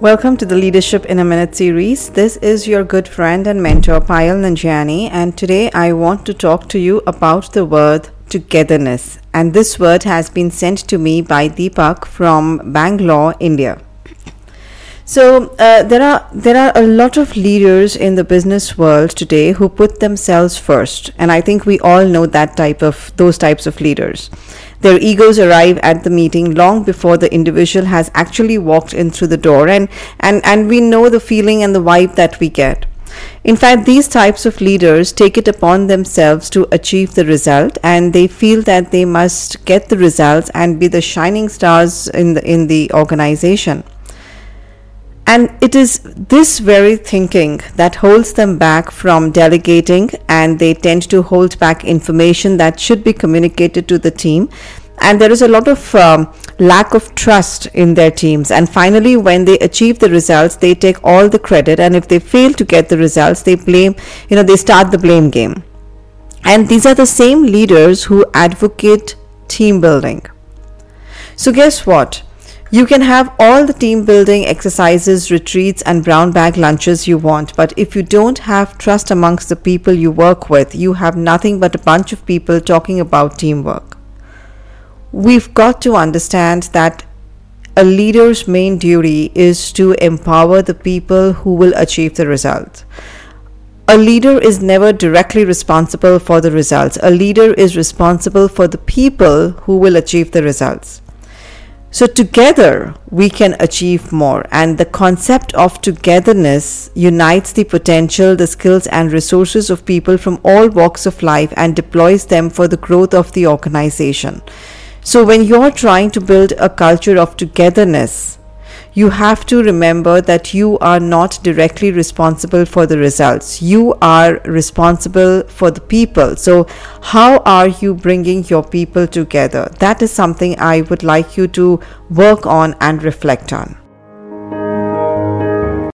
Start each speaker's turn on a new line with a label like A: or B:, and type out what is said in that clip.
A: Welcome to the Leadership in a Minute series. This is your good friend and mentor Payal Nanjiani, and today I want to talk to you about the word togetherness. And this word has been sent to me by Deepak from Bangalore, India. So uh, there are there are a lot of leaders in the business world today who put themselves first, and I think we all know that type of those types of leaders. Their egos arrive at the meeting long before the individual has actually walked in through the door, and, and, and we know the feeling and the vibe that we get. In fact, these types of leaders take it upon themselves to achieve the result and they feel that they must get the results and be the shining stars in the, in the organization. And it is this very thinking that holds them back from delegating, and they tend to hold back information that should be communicated to the team. And there is a lot of um, lack of trust in their teams. And finally, when they achieve the results, they take all the credit. And if they fail to get the results, they blame, you know, they start the blame game. And these are the same leaders who advocate team building. So, guess what? You can have all the team building exercises, retreats, and brown bag lunches you want, but if you don't have trust amongst the people you work with, you have nothing but a bunch of people talking about teamwork. We've got to understand that a leader's main duty is to empower the people who will achieve the result. A leader is never directly responsible for the results. A leader is responsible for the people who will achieve the results. So, together we can achieve more, and the concept of togetherness unites the potential, the skills, and resources of people from all walks of life and deploys them for the growth of the organization. So, when you're trying to build a culture of togetherness, you have to remember that you are not directly responsible for the results. You are responsible for the people. So, how are you bringing your people together? That is something I would like you to work on and reflect on.